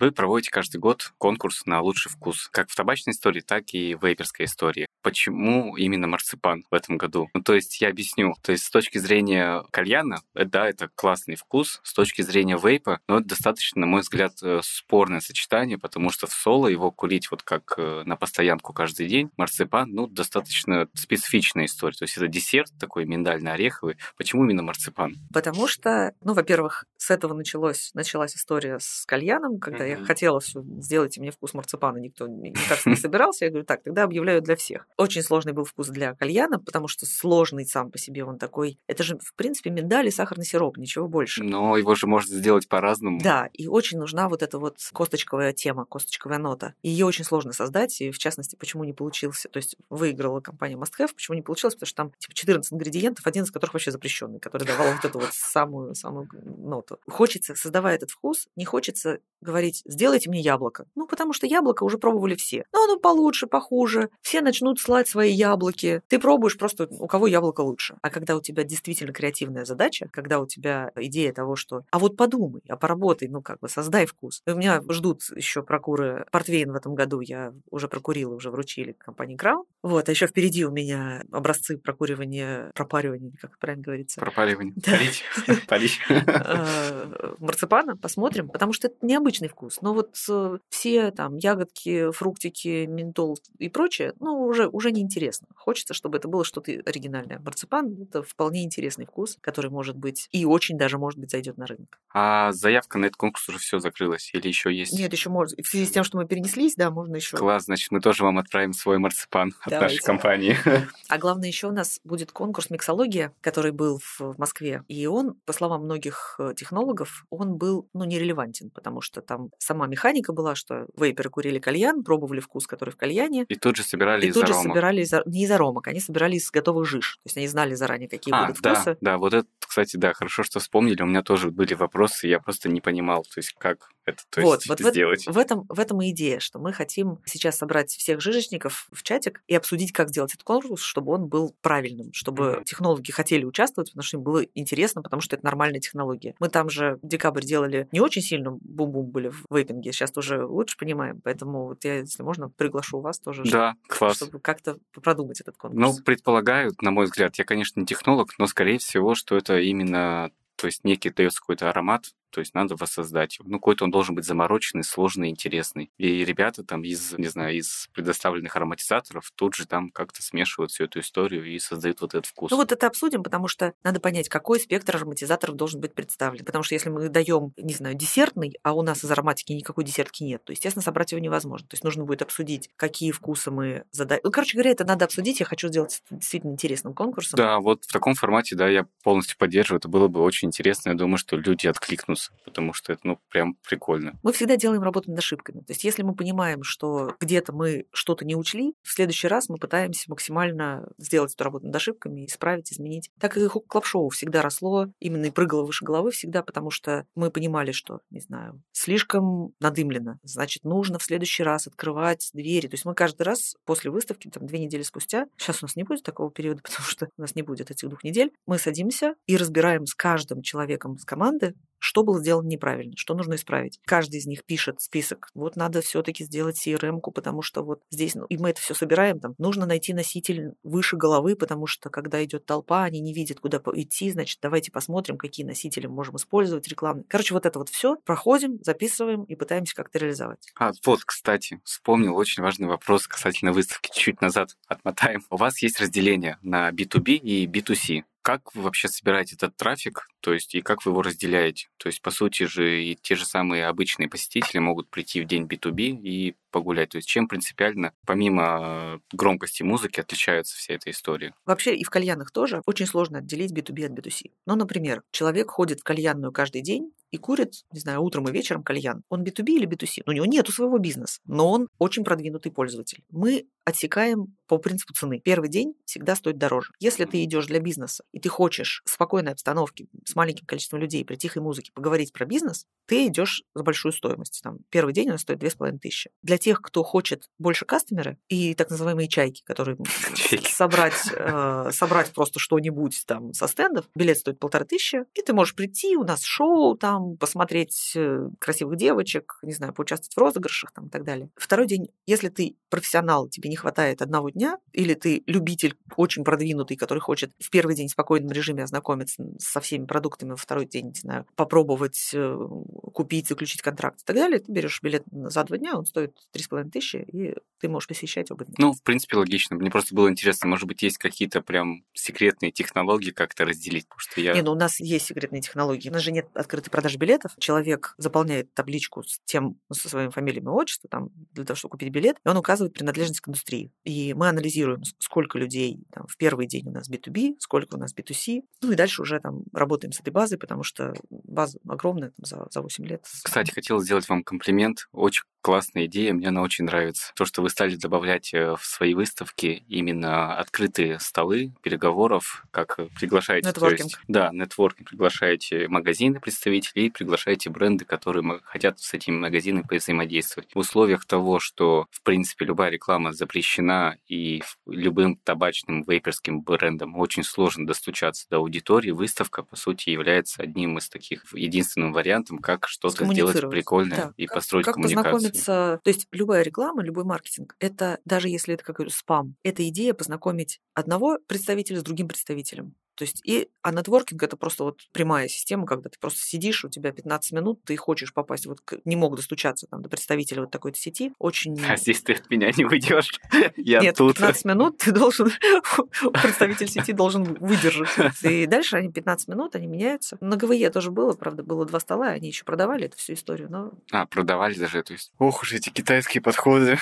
Вы проводите каждый год конкурс на лучший вкус, как в табачной истории, так и в вейперской истории. Почему именно марципан в этом году? Ну, то есть я объясню. То есть с точки зрения кальяна, э, да, это классный вкус. С точки зрения вейпа, но это достаточно, на мой взгляд, э, спорное сочетание, потому что в соло его курить вот как э, на постоянку каждый день, марципан, ну, достаточно специфичная история. То есть это десерт такой миндально-ореховый. Почему именно марципан? Потому что, ну, во-первых, с этого началось, началась история с кальяном, когда. Я хотела все, сделайте мне вкус марципана, никто никак не собирался. Я говорю, так, тогда объявляю для всех. Очень сложный был вкус для кальяна, потому что сложный сам по себе он такой. Это же, в принципе, миндаль и сахарный сироп, ничего больше. Но его же можно сделать по-разному. Да, и очень нужна вот эта вот косточковая тема, косточковая нота. Ее очень сложно создать, и в частности, почему не получился. То есть выиграла компания Must Have, почему не получилось, потому что там типа 14 ингредиентов, один из которых вообще запрещенный, который давал вот эту вот самую, самую ноту. Хочется, создавая этот вкус, не хочется говорить, сделайте мне яблоко. Ну, потому что яблоко уже пробовали все. Ну, оно получше, похуже. Все начнут слать свои яблоки. Ты пробуешь просто, у кого яблоко лучше. А когда у тебя действительно креативная задача, когда у тебя идея того, что а вот подумай, а поработай, ну, как бы создай вкус. У меня ждут еще прокуры портвейн в этом году. Я уже прокурила, уже вручили компании Краун. Вот, а еще впереди у меня образцы прокуривания, пропаривания, как правильно говорится. Пропаривание. Полить. Полить. Э, марципана, посмотрим, потому что это необычный вкус. Но вот э, все там ягодки, фруктики, ментол и прочее, ну, уже, уже неинтересно. Хочется, чтобы это было что-то оригинальное. Марципан – это вполне интересный вкус, который может быть и очень даже, может быть, зайдет на рынок. А заявка на этот конкурс уже все закрылась или еще есть? Нет, еще можно. В связи с тем, что мы перенеслись, да, можно еще. Класс, значит, мы тоже вам отправим свой марципан от Давайте. нашей компании. А главное, еще у нас будет конкурс миксология, который был в Москве. И он, по словам многих э, технологов, он был, ну, нерелевантен, потому что там сама механика была, что вейперы курили кальян, пробовали вкус, который в кальяне. И тут же собирали и из тут аромок. же собирали из, не из аромок, они собирали из готовых жиж. То есть они знали заранее, какие а, будут да, вкусы. Да, вот это, кстати, да, хорошо, что вспомнили. У меня тоже были вопросы, я просто не понимал, то есть как это то вот, есть, вот сделать. В, в, этом, в этом и идея, что мы хотим сейчас собрать всех жижечников в чатик и обсудить, как сделать этот конкурс, чтобы он был правильным, чтобы mm-hmm. технологи хотели участвовать, потому что им было интересно, потому что это нормальная технология. Мы там же в декабрь делали не очень сильно бум-бум были в вейпинге, сейчас уже лучше понимаем, поэтому вот я, если можно, приглашу вас тоже, да, чтобы, класс. чтобы как-то продумать этот конкурс. Ну, предполагаю, на мой взгляд, я, конечно, не технолог, но, скорее всего, что это именно то есть некий дается какой-то аромат, то есть надо воссоздать его. Ну, какой-то он должен быть замороченный, сложный, интересный. И ребята там из, не знаю, из предоставленных ароматизаторов тут же там как-то смешивают всю эту историю и создают вот этот вкус. Ну, вот это обсудим, потому что надо понять, какой спектр ароматизаторов должен быть представлен. Потому что если мы даем, не знаю, десертный, а у нас из ароматики никакой десертки нет, то, естественно, собрать его невозможно. То есть нужно будет обсудить, какие вкусы мы задаем. Ну, короче говоря, это надо обсудить. Я хочу сделать действительно интересным конкурсом. Да, вот в таком формате, да, я полностью поддерживаю. Это было бы очень интересно. Я думаю, что люди откликнутся бонус, потому что это, ну, прям прикольно. Мы всегда делаем работу над ошибками. То есть если мы понимаем, что где-то мы что-то не учли, в следующий раз мы пытаемся максимально сделать эту работу над ошибками, исправить, изменить. Так и клаб-шоу всегда росло, именно и прыгало выше головы всегда, потому что мы понимали, что, не знаю, слишком надымлено. Значит, нужно в следующий раз открывать двери. То есть мы каждый раз после выставки, там, две недели спустя, сейчас у нас не будет такого периода, потому что у нас не будет этих двух недель, мы садимся и разбираем с каждым человеком с команды, что было сделано неправильно, что нужно исправить. Каждый из них пишет список. Вот надо все-таки сделать CRM-ку, потому что вот здесь, ну, и мы это все собираем, там, нужно найти носитель выше головы, потому что когда идет толпа, они не видят, куда идти, значит, давайте посмотрим, какие носители мы можем использовать рекламные. Короче, вот это вот все проходим, записываем и пытаемся как-то реализовать. А, вот, кстати, вспомнил очень важный вопрос касательно выставки. Чуть назад отмотаем. У вас есть разделение на B2B и B2C. Как вы вообще собираете этот трафик, то есть и как вы его разделяете? То есть, по сути же, и те же самые обычные посетители могут прийти в день B2B и погулять. То есть чем принципиально, помимо громкости музыки, отличается вся эта история? Вообще и в кальянах тоже очень сложно отделить B2B от B2C. Ну, например, человек ходит в кальянную каждый день, и курит, не знаю, утром и вечером кальян. Он B2B или B2C? Ну, у него нет своего бизнеса, но он очень продвинутый пользователь. Мы отсекаем по принципу цены. Первый день всегда стоит дороже. Если ты идешь для бизнеса, и ты хочешь в спокойной обстановке с маленьким количеством людей при тихой музыке поговорить про бизнес, ты идешь за большую стоимость. Там, первый день он стоит 2500. Для тех, кто хочет больше кастомеры и так называемые чайки, которые собрать, э, собрать просто что-нибудь там со стендов, билет стоит полторы тысячи, и ты можешь прийти, у нас шоу там, там, посмотреть э, красивых девочек, не знаю, поучаствовать в розыгрышах там, и так далее. Второй день, если ты профессионал, тебе не хватает одного дня, или ты любитель очень продвинутый, который хочет в первый день в спокойном режиме ознакомиться со всеми продуктами, во второй день, не знаю, попробовать э, купить, заключить контракт и так далее, ты берешь билет за два дня, он стоит 3,5 тысячи, и ты можешь посещать оба дня. Ну, в принципе, логично. Мне просто было интересно, может быть, есть какие-то прям секретные технологии, как это разделить, потому что я... Не, ну у нас есть секретные технологии. У нас же нет открытой продажи билетов. Человек заполняет табличку с тем, со своим фамилией и отчеством, там, для того, чтобы купить билет, и он указывает принадлежность к индустрии. И мы анализируем, сколько людей там, в первый день у нас B2B, сколько у нас B2C, ну и дальше уже там работаем с этой базой, потому что база огромная там, за, за 8 лет. Кстати, хотел сделать вам комплимент. Очень классная идея, мне она очень нравится. То, что вы стали добавлять э, в свои выставки именно открытые столы переговоров, как приглашаете... Нетворкинг. Есть, да, нетворкинг. Приглашаете магазины представителей, приглашаете бренды, которые хотят с этими магазинами взаимодействовать. В условиях того, что, в принципе, любая реклама запрещена и любым табачным вейперским брендам очень сложно достучаться до аудитории, выставка, по сути, является одним из таких единственным вариантом, как что-то сделать прикольное да. и построить как коммуникацию познакомиться, то есть любая реклама, любой маркетинг, это даже если это какой-то спам, это идея познакомить одного представителя с другим представителем. То есть и, а нетворкинг это просто вот прямая система, когда ты просто сидишь, у тебя 15 минут, ты хочешь попасть, вот не мог достучаться там, до представителя вот такой-то сети. Очень... А здесь ты от меня не уйдешь. Я Нет, тут. 15 минут ты должен, представитель сети должен выдержать. И дальше они 15 минут, они меняются. На ГВЕ тоже было, правда, было два стола, они еще продавали эту всю историю, но... А, продавали даже, то есть... Ох уж эти китайские подходы.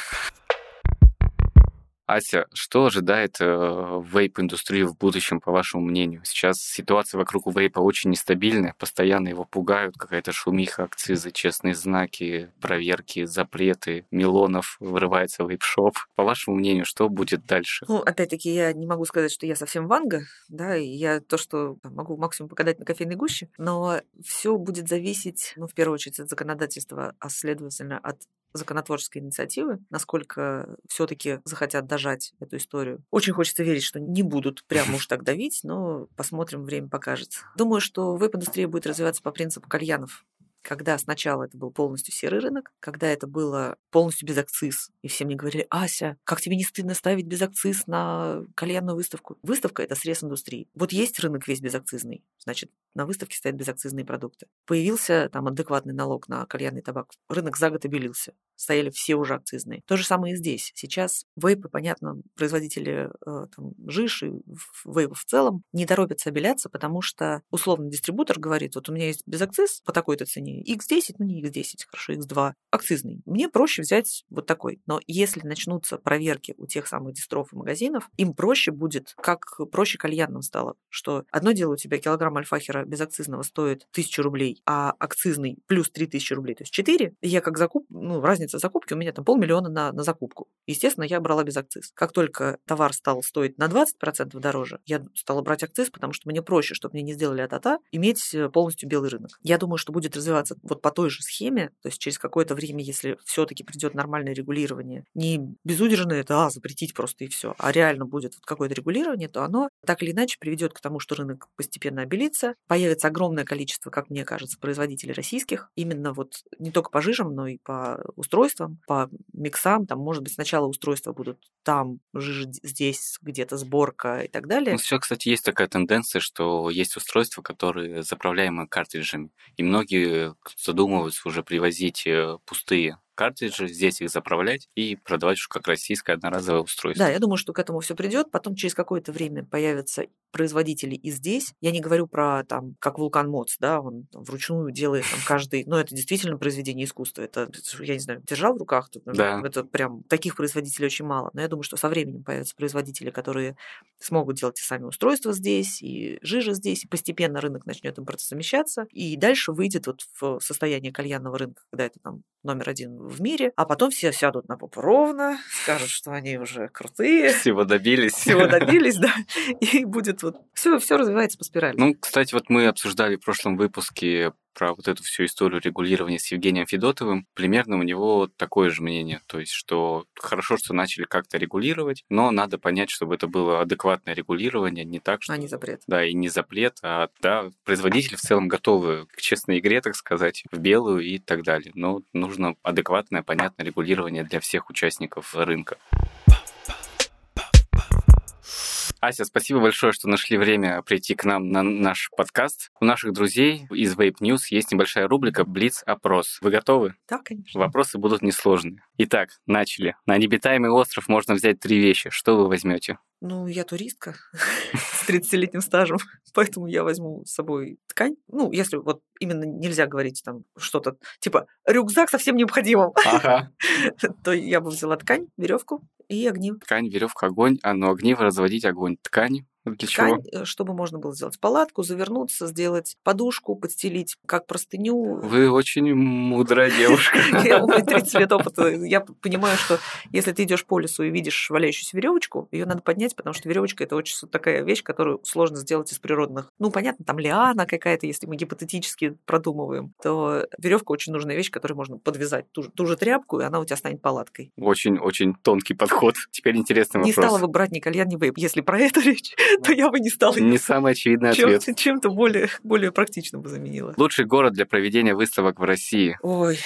Ася, что ожидает э, вейп-индустрию в будущем, по вашему мнению? Сейчас ситуация вокруг вейпа очень нестабильная, постоянно его пугают, какая-то шумиха, акцизы, честные знаки, проверки, запреты, миллонов вырывается вейп-шоп. По вашему мнению, что будет дальше? Ну, опять-таки, я не могу сказать, что я совсем ванга, да, и я то, что могу максимум покадать на кофейной гуще, но все будет зависеть, ну, в первую очередь, от законодательства, а следовательно, от законотворческой инициативы, насколько все-таки захотят дожать эту историю. Очень хочется верить, что не будут прямо уж так давить, но посмотрим, время покажет. Думаю, что веб-индустрия будет развиваться по принципу кальянов когда сначала это был полностью серый рынок, когда это было полностью без акциз, и все мне говорили, Ася, как тебе не стыдно ставить без акциз на кальянную выставку? Выставка – это срез индустрии. Вот есть рынок весь безакцизный, значит, на выставке стоят безакцизные продукты. Появился там адекватный налог на кальянный табак, рынок за год обелился, стояли все уже акцизные. То же самое и здесь. Сейчас вейпы, понятно, производители э, там, жиш и вейпов в целом не торопятся обеляться, потому что условный дистрибутор говорит, вот у меня есть безакциз по такой-то цене, X10, ну не X10, хорошо, X2, акцизный. Мне проще взять вот такой. Но если начнутся проверки у тех самых дистров и магазинов, им проще будет, как проще кальянным стало, что одно дело у тебя килограмм альфахера безакцизного стоит 1000 рублей, а акцизный плюс 3000 рублей, то есть 4, я как закуп, ну, разница закупки у меня там полмиллиона на, на закупку. Естественно, я брала без акциз. Как только товар стал стоить на 20% дороже, я стала брать акциз, потому что мне проще, чтобы мне не сделали а-та-та, иметь э, полностью белый рынок. Я думаю, что будет развиваться вот по той же схеме, то есть через какое-то время, если все-таки придет нормальное регулирование, не безудержное, это а, запретить просто и все, а реально будет вот какое-то регулирование, то оно так или иначе приведет к тому, что рынок постепенно обелится, появится огромное количество, как мне кажется, производителей российских, именно вот не только по жижам, но и по устройствам, по миксам, там, может быть, сначала устройства будут там, жижа здесь, где-то сборка и так далее. Ну, все, кстати, есть такая тенденция, что есть устройства, которые заправляемы картриджами, и многие задумываются уже привозить э, пустые картриджи, здесь их заправлять и продавать уж как российское одноразовое устройство. Да, я думаю, что к этому все придет. Потом через какое-то время появятся производители и здесь. Я не говорю про там, как Вулкан Моц, да, он там, вручную делает там каждый, но это действительно произведение искусства. Это, я не знаю, держал в руках, тут, да. это прям таких производителей очень мало. Но я думаю, что со временем появятся производители, которые смогут делать и сами устройства здесь, и жижа здесь, и постепенно рынок начнет импортозамещаться, и дальше выйдет вот в состояние кальянного рынка, когда это там номер один в мире, а потом все сядут на попу ровно, скажут, что они уже крутые. Всего добились. Всего добились, да. И будет вот... Все, все развивается по спирали. Ну, кстати, вот мы обсуждали в прошлом выпуске про вот эту всю историю регулирования с Евгением Федотовым, примерно у него такое же мнение. То есть, что хорошо, что начали как-то регулировать, но надо понять, чтобы это было адекватное регулирование, не так, что... А не запрет. Да, и не запрет, а да, производители в целом готовы к честной игре, так сказать, в белую и так далее. Но нужно адекватное, понятное регулирование для всех участников рынка. Ася, спасибо большое, что нашли время прийти к нам на наш подкаст. У наших друзей из Vape News есть небольшая рубрика «Блиц-опрос». Вы готовы? Да, конечно. Вопросы будут несложные. Итак, начали. На необитаемый остров можно взять три вещи. Что вы возьмете? Ну, я туристка с 30-летним стажем, поэтому я возьму с собой ткань. Ну, если вот именно нельзя говорить там что-то типа рюкзак совсем необходимым, Ага. то я бы взяла ткань, веревку и огни. Ткань, веревка, огонь. А ну огниво разводить огонь. Ткань. Для чего? Ткань, э, чтобы можно было сделать палатку, завернуться, сделать подушку, подстелить как простыню. Вы очень мудрая девушка. Я- У меня 30 лет опыта. Я понимаю, что если ты идешь по лесу и видишь валяющуюся веревочку, ее надо поднять, потому что веревочка это очень такая вещь, которую сложно сделать из природных. Ну, понятно, там лиана какая-то, если мы гипотетически продумываем, то веревка очень нужная вещь, которой можно подвязать ту, ту же тряпку, и она у тебя станет палаткой. Очень-очень тонкий подход. Теперь интересный Не вопрос. стала бы брать ни кальян, ни вейп. Если про это речь, то я бы не стала. Не самый очевидный ответ. Чем-то более, более практично бы заменила. Лучший город для проведения выставок в России. Ой,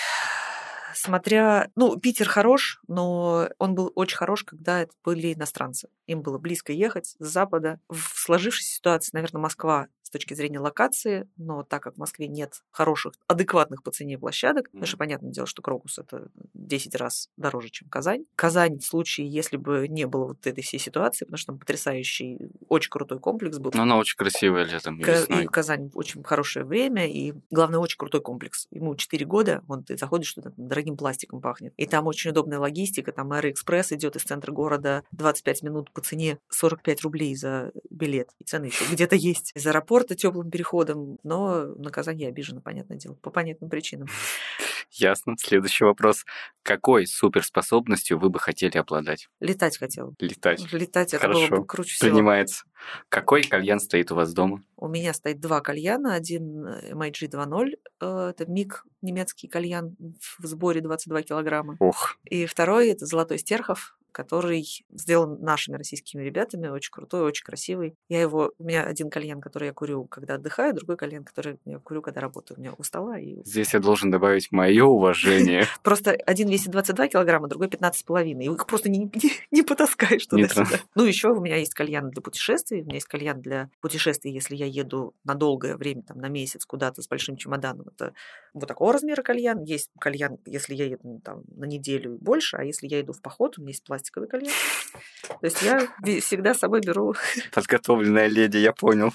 смотря... Ну, Питер хорош, но он был очень хорош, когда это были иностранцы. Им было близко ехать с запада. В сложившейся ситуации, наверное, Москва точки зрения локации, но так как в Москве нет хороших, адекватных по цене площадок, потому что понятное дело, что Крокус это 10 раз дороже, чем Казань. Казань в случае, если бы не было вот этой всей ситуации, потому что там потрясающий, очень крутой комплекс был. Но она очень красивая летом и весной. И Казань очень хорошее время, и, главное, очень крутой комплекс. Ему 4 года, он ты заходишь туда, дорогим пластиком пахнет. И там очень удобная логистика, там Аэроэкспресс идет из центра города 25 минут по цене 45 рублей за билет. И цены еще где-то есть. Из аэропорта теплым переходом, но на Казань я обижена, понятное дело, по понятным причинам. Ясно. Следующий вопрос. Какой суперспособностью вы бы хотели обладать? Летать хотела. Летать. Летать это было Хорошо. бы круче всего. Принимается. Какой кальян стоит у вас дома? У меня стоит два кальяна. Один э, MIG 2.0, э, это МИГ, немецкий кальян в сборе 22 килограмма. Ох, И второй это Золотой Стерхов, который сделан нашими российскими ребятами, очень крутой, очень красивый. Я его, у меня один кальян, который я курю, когда отдыхаю, другой кальян, который я курю, когда работаю. У меня у стола. И... здесь я должен добавить мое уважение. Просто один весит 22 килограмма, другой 15,5. И их просто не, не, не потаскаешь туда-сюда. Ну, еще у меня есть кальян для путешествий. У меня есть кальян для путешествий, если я еду на долгое время, там, на месяц куда-то с большим чемоданом. Это вот такого размера кальян. Есть кальян, если я еду ну, там, на неделю и больше, а если я иду в поход, у меня есть пластиковый кальян. То есть я всегда с собой беру Подготовленная леди, я понял.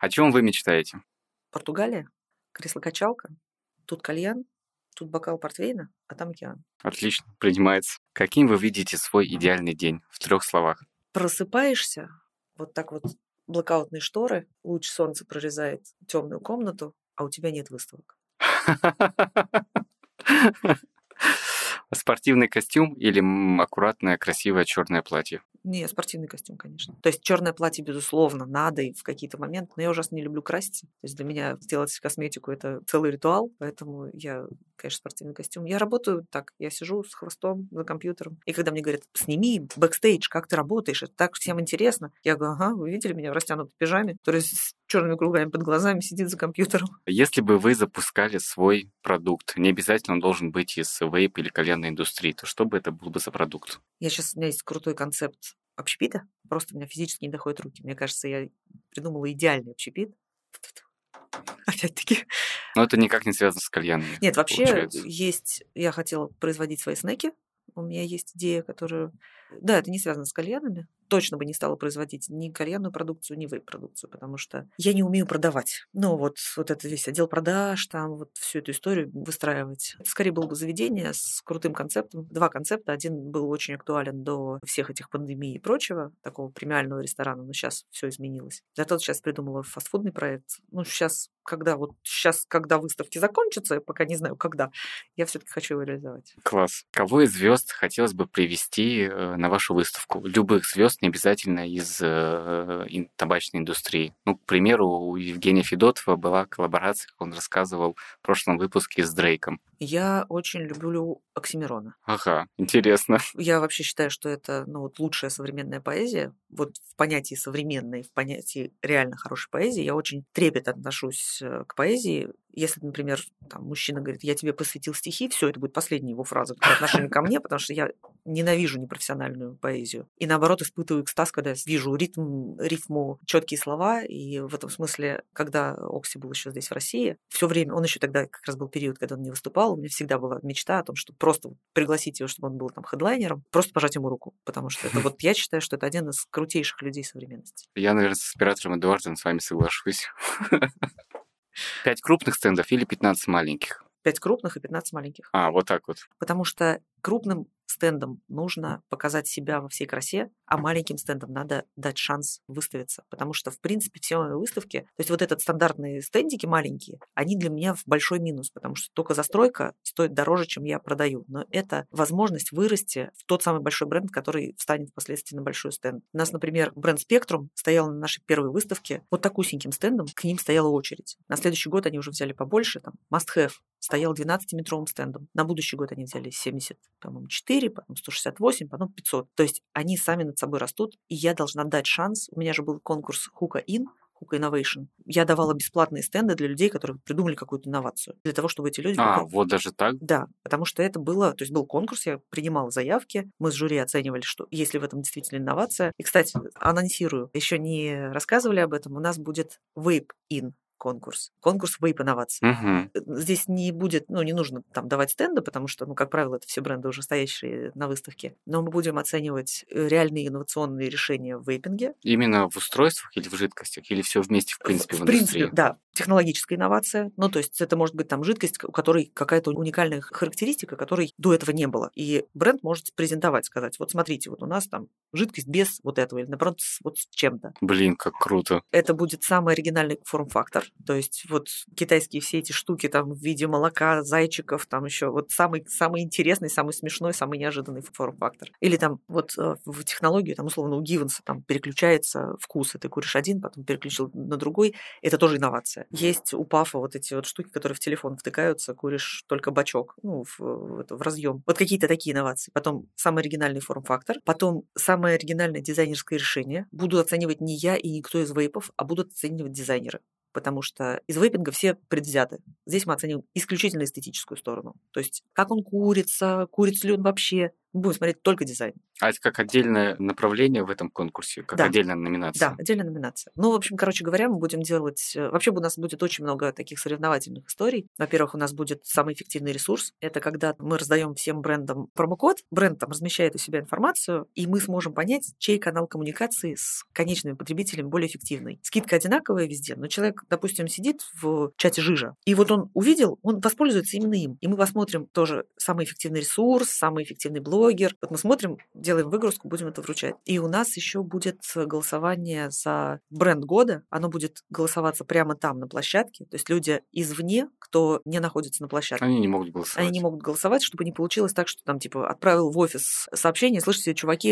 О чем вы мечтаете? Португалия, кресло-качалка, тут кальян, тут бокал портвейна, а там океан. Отлично, принимается. Каким вы видите свой идеальный день? В трех словах. Просыпаешься, вот так вот блокаутные шторы, луч солнца прорезает темную комнату, а у тебя нет выставок. Спортивный костюм или аккуратное, красивое черное платье? Не, спортивный костюм, конечно. То есть черное платье, безусловно, надо и в какие-то моменты, но я ужасно не люблю краситься. То есть для меня сделать косметику это целый ритуал, поэтому я, конечно, спортивный костюм. Я работаю так, я сижу с хвостом за компьютером. И когда мне говорят, сними бэкстейдж, как ты работаешь, это так всем интересно. Я говорю, ага, вы видели меня в растянутой пижаме, который с черными кругами под глазами сидит за компьютером. Если бы вы запускали свой продукт, не обязательно он должен быть из вейп или кальянной индустрии, то что бы это был бы за продукт? Я сейчас, у меня есть крутой концепт общепита, просто у меня физически не доходят руки. Мне кажется, я придумала идеальный общепит. Опять-таки. Но это никак не связано с кальянами. Нет, вообще получается. есть... Я хотела производить свои снеки. У меня есть идея, которая... Да, это не связано с кальянами. Точно бы не стала производить ни кальянную продукцию, ни вейп-продукцию, потому что я не умею продавать. Ну, вот, вот это весь отдел продаж, там вот всю эту историю выстраивать. Это скорее было бы заведение с крутым концептом. Два концепта. Один был очень актуален до всех этих пандемий и прочего, такого премиального ресторана, но сейчас все изменилось. Зато сейчас придумала фастфудный проект. Ну, сейчас когда вот сейчас, когда выставки закончатся, я пока не знаю, когда, я все-таки хочу его реализовать. Класс. Кого из звезд хотелось бы привести э, на вашу выставку? Любых звезд, не обязательно из э, табачной индустрии. Ну, к примеру, у Евгения Федотова была коллаборация, как он рассказывал в прошлом выпуске с Дрейком. Я очень люблю Оксимирона. Ага, интересно. Я вообще считаю, что это ну, вот лучшая современная поэзия. Вот в понятии современной, в понятии реально хорошей поэзии я очень трепетно отношусь э, к поэзии. Если, например, там, мужчина говорит, я тебе посвятил стихи, все, это будет последняя его фраза по отношению ко мне, потому что я ненавижу непрофессиональную поэзию. И наоборот, испытываю экстаз, когда вижу ритм, рифму, четкие слова. И в этом смысле, когда Окси был еще здесь, в России, все время, он еще тогда как раз был период, когда он не выступал, у меня всегда была мечта о том, что просто пригласить его, чтобы он был там хедлайнером, просто пожать ему руку. Потому что это вот я считаю, что это один из крутейших людей современности. Я, наверное, с оператором Эдуардом с вами соглашусь. Пять крупных стендов или 15 маленьких? Пять крупных и 15 маленьких. А, вот так вот. Потому что крупным стендам нужно показать себя во всей красе, а маленьким стендам надо дать шанс выставиться. Потому что, в принципе, все выставки, то есть вот этот стандартные стендики маленькие, они для меня в большой минус, потому что только застройка стоит дороже, чем я продаю. Но это возможность вырасти в тот самый большой бренд, который встанет впоследствии на большой стенд. У нас, например, бренд Spectrum стоял на нашей первой выставке вот такусеньким стендом, к ним стояла очередь. На следующий год они уже взяли побольше, там, Must Have стоял 12-метровым стендом. На будущий год они взяли 70, по-моему, 4, потом 168, потом 500. То есть они сами над собой растут, и я должна дать шанс. У меня же был конкурс Хука Ин, Hook Innovation. Я давала бесплатные стенды для людей, которые придумали какую-то инновацию. Для того, чтобы эти люди... А, вот даже так? Да, потому что это было... То есть был конкурс, я принимала заявки, мы с жюри оценивали, что есть ли в этом действительно инновация. И, кстати, анонсирую, еще не рассказывали об этом, у нас будет Vape In конкурс. Конкурс вейп-инноваций. Угу. Здесь не будет, ну, не нужно там давать стенды, потому что, ну, как правило, это все бренды уже стоящие на выставке. Но мы будем оценивать э, реальные инновационные решения в вейпинге. Именно в устройствах или в жидкостях? Или все вместе, в принципе, в, в индустрии? принципе, да. Технологическая инновация. Ну, то есть это может быть там жидкость, у которой какая-то уникальная характеристика, которой до этого не было. И бренд может презентовать, сказать, вот смотрите, вот у нас там жидкость без вот этого, или наоборот, с, вот с чем-то. Блин, как круто. Это будет самый оригинальный форм-фактор. То есть вот китайские все эти штуки там в виде молока, зайчиков, там еще вот самый, самый интересный, самый смешной, самый неожиданный форм-фактор. Или там вот э, в технологию, там условно у Гивенса там переключается вкус, и ты куришь один, потом переключил на другой. Это тоже инновация. Есть у Пафа вот эти вот штуки, которые в телефон втыкаются, куришь только бачок, ну, в, в, в разъем. Вот какие-то такие инновации. Потом самый оригинальный форм-фактор. Потом самое оригинальное дизайнерское решение. Буду оценивать не я и никто из вейпов, а будут оценивать дизайнеры потому что из вейпинга все предвзяты. Здесь мы оценим исключительно эстетическую сторону. То есть как он курится, курится ли он вообще, будем смотреть только дизайн. А это как отдельное направление в этом конкурсе, как да. отдельная номинация? Да, отдельная номинация. Ну, в общем, короче говоря, мы будем делать... Э, вообще у нас будет очень много таких соревновательных историй. Во-первых, у нас будет самый эффективный ресурс. Это когда мы раздаем всем брендам промокод, бренд там размещает у себя информацию, и мы сможем понять, чей канал коммуникации с конечными потребителями более эффективный. Скидка одинаковая везде, но человек, допустим, сидит в чате жижа, и вот он увидел, он воспользуется именно им. И мы посмотрим тоже самый эффективный ресурс, самый эффективный блогер, вот мы смотрим, делаем выгрузку, будем это вручать. И у нас еще будет голосование за бренд года. Оно будет голосоваться прямо там, на площадке. То есть люди извне, кто не находится на площадке. Они не могут голосовать. Они не могут голосовать, чтобы не получилось так, что там, типа, отправил в офис сообщение, слышите, чуваки,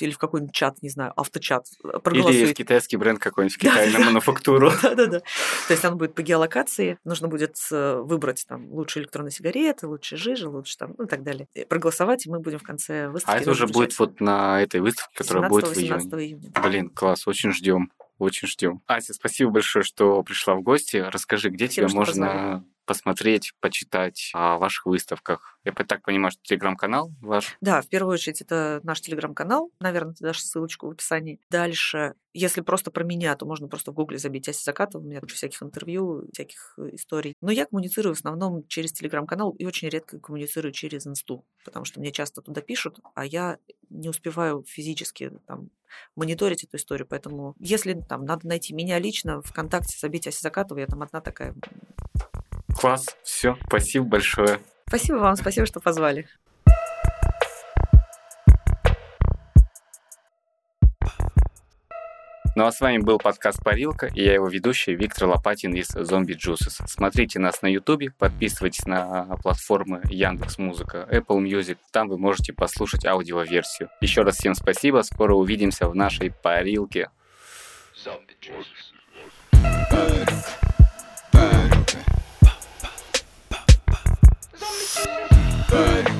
или в какой-нибудь чат, не знаю, авточат, э, проголосуют. Или в китайский бренд какой-нибудь, в Китай на мануфактуру. Да-да-да. То есть он будет по геолокации, нужно будет э, выбрать там лучшие электронные сигареты, лучшие жижи, лучше там, ну и так далее. Проголосовать, и мы будем в конце выставки. А это уже будет вот на этой выставке, которая будет в июне. июня. Блин, класс, очень ждем. Очень ждем. Ася, спасибо большое, что пришла в гости. Расскажи, где Спасибо, тебя можно посмотреть, почитать о ваших выставках. Я так понимаю, что телеграм-канал ваш? Да, в первую очередь это наш телеграм-канал. Наверное, ты дашь ссылочку в описании. Дальше, если просто про меня, то можно просто в гугле забить Ася Закатова. У меня куча всяких интервью, всяких э, историй. Но я коммуницирую в основном через телеграм-канал и очень редко коммуницирую через инсту, потому что мне часто туда пишут, а я не успеваю физически там мониторить эту историю. Поэтому, если там надо найти меня лично, ВКонтакте забить Ася Закатова, я там одна такая Класс, все, спасибо большое. Спасибо вам, спасибо, что позвали. Ну а с вами был подкаст «Парилка» и я его ведущий Виктор Лопатин из Zombie Juices. Смотрите нас на YouTube, подписывайтесь на платформы Яндекс Музыка, Apple Music. Там вы можете послушать аудиоверсию. Еще раз всем спасибо, скоро увидимся в нашей «Парилке». Zombie Juices. but